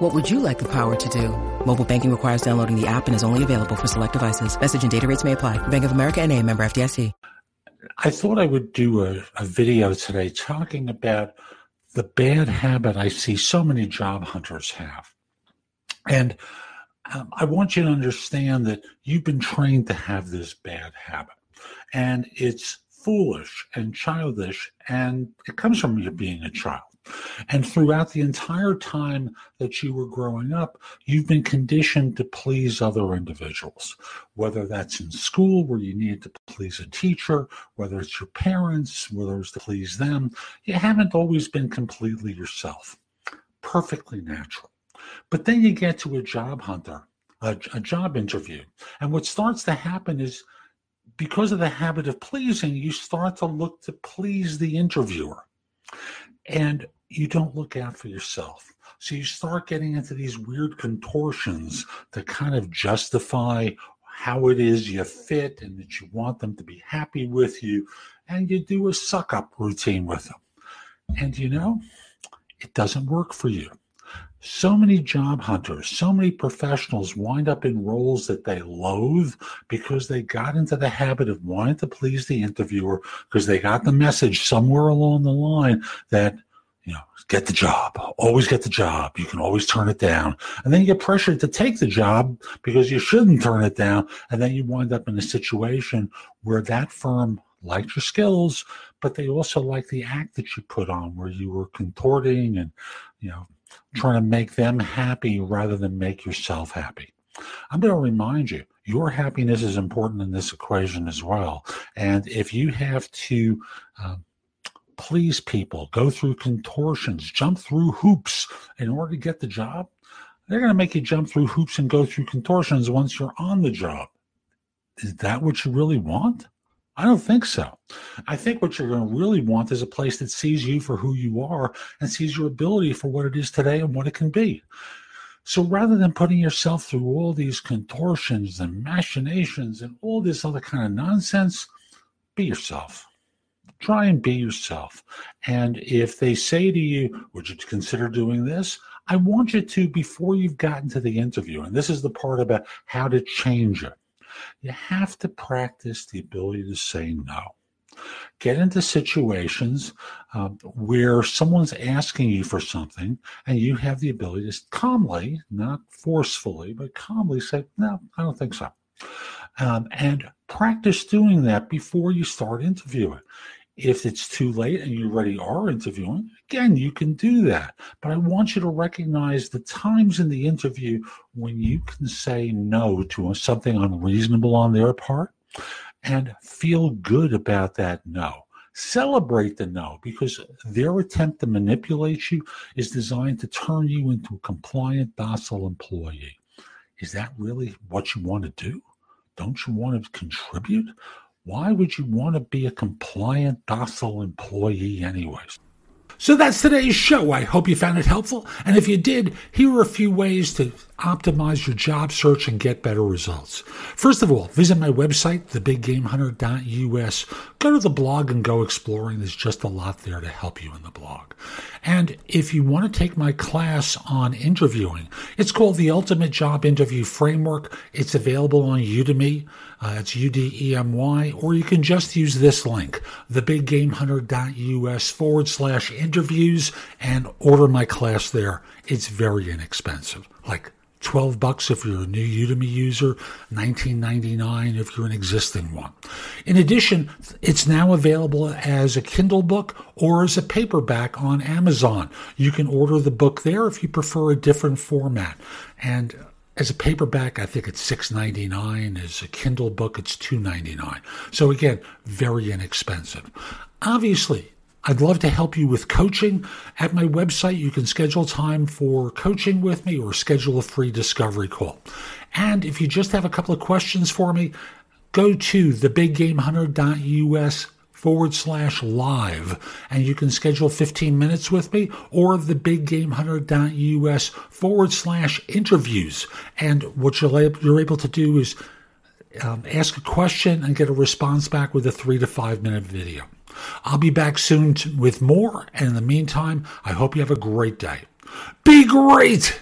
What would you like the power to do? Mobile banking requires downloading the app and is only available for select devices. Message and data rates may apply. Bank of America and a member FDIC. I thought I would do a, a video today talking about the bad habit I see so many job hunters have. And um, I want you to understand that you've been trained to have this bad habit. And it's foolish and childish, and it comes from you being a child. And throughout the entire time that you were growing up, you've been conditioned to please other individuals, whether that's in school where you need to please a teacher, whether it's your parents, whether it's to please them. You haven't always been completely yourself. Perfectly natural. But then you get to a job hunter, a, a job interview. And what starts to happen is because of the habit of pleasing, you start to look to please the interviewer. And you don't look out for yourself. So you start getting into these weird contortions to kind of justify how it is you fit and that you want them to be happy with you. And you do a suck up routine with them. And you know, it doesn't work for you. So many job hunters, so many professionals wind up in roles that they loathe because they got into the habit of wanting to please the interviewer because they got the message somewhere along the line that you know, get the job, always get the job. You can always turn it down. And then you get pressured to take the job because you shouldn't turn it down. And then you wind up in a situation where that firm liked your skills, but they also like the act that you put on where you were contorting and, you know, trying to make them happy rather than make yourself happy. I'm going to remind you, your happiness is important in this equation as well. And if you have to, uh, please people, go through contortions, jump through hoops in order to get the job, they're going to make you jump through hoops and go through contortions once you're on the job. Is that what you really want? I don't think so. I think what you're going to really want is a place that sees you for who you are and sees your ability for what it is today and what it can be. So rather than putting yourself through all these contortions and machinations and all this other kind of nonsense, be yourself try and be yourself. And if they say to you, Would you consider doing this? I want you to, before you've gotten to the interview, and this is the part about how to change it, you have to practice the ability to say no. Get into situations uh, where someone's asking you for something and you have the ability to calmly, not forcefully, but calmly say, No, I don't think so. Um, and practice doing that before you start interviewing. If it's too late and you already are interviewing, again, you can do that. But I want you to recognize the times in the interview when you can say no to something unreasonable on their part and feel good about that no. Celebrate the no because their attempt to manipulate you is designed to turn you into a compliant, docile employee. Is that really what you want to do? Don't you want to contribute? Why would you want to be a compliant, docile employee, anyways? So that's today's show. I hope you found it helpful. And if you did, here are a few ways to optimize your job search and get better results. First of all, visit my website, thebiggamehunter.us. Go to the blog and go exploring. There's just a lot there to help you in the blog. And if you want to take my class on interviewing, it's called the Ultimate Job Interview Framework. It's available on Udemy. Uh, it's U-D-E-M-Y, or you can just use this link, thebiggamehunter.us forward slash interviews and order my class there. It's very inexpensive, like 12 bucks if you're a new Udemy user, 19.99 if you're an existing one. In addition, it's now available as a Kindle book or as a paperback on Amazon. You can order the book there if you prefer a different format. And as a paperback, I think it's $6.99. As a Kindle book, it's $2.99. So again, very inexpensive. Obviously, I'd love to help you with coaching. At my website, you can schedule time for coaching with me or schedule a free discovery call. And if you just have a couple of questions for me, go to thebiggamehunter.us forward slash live and you can schedule 15 minutes with me or thebiggamehunter.us forward slash interviews and what you're, able to do is um, ask a question and get a response back with a three to five minute video i'll be back soon to, with more. And in the meantime i hope you have a great day. Be great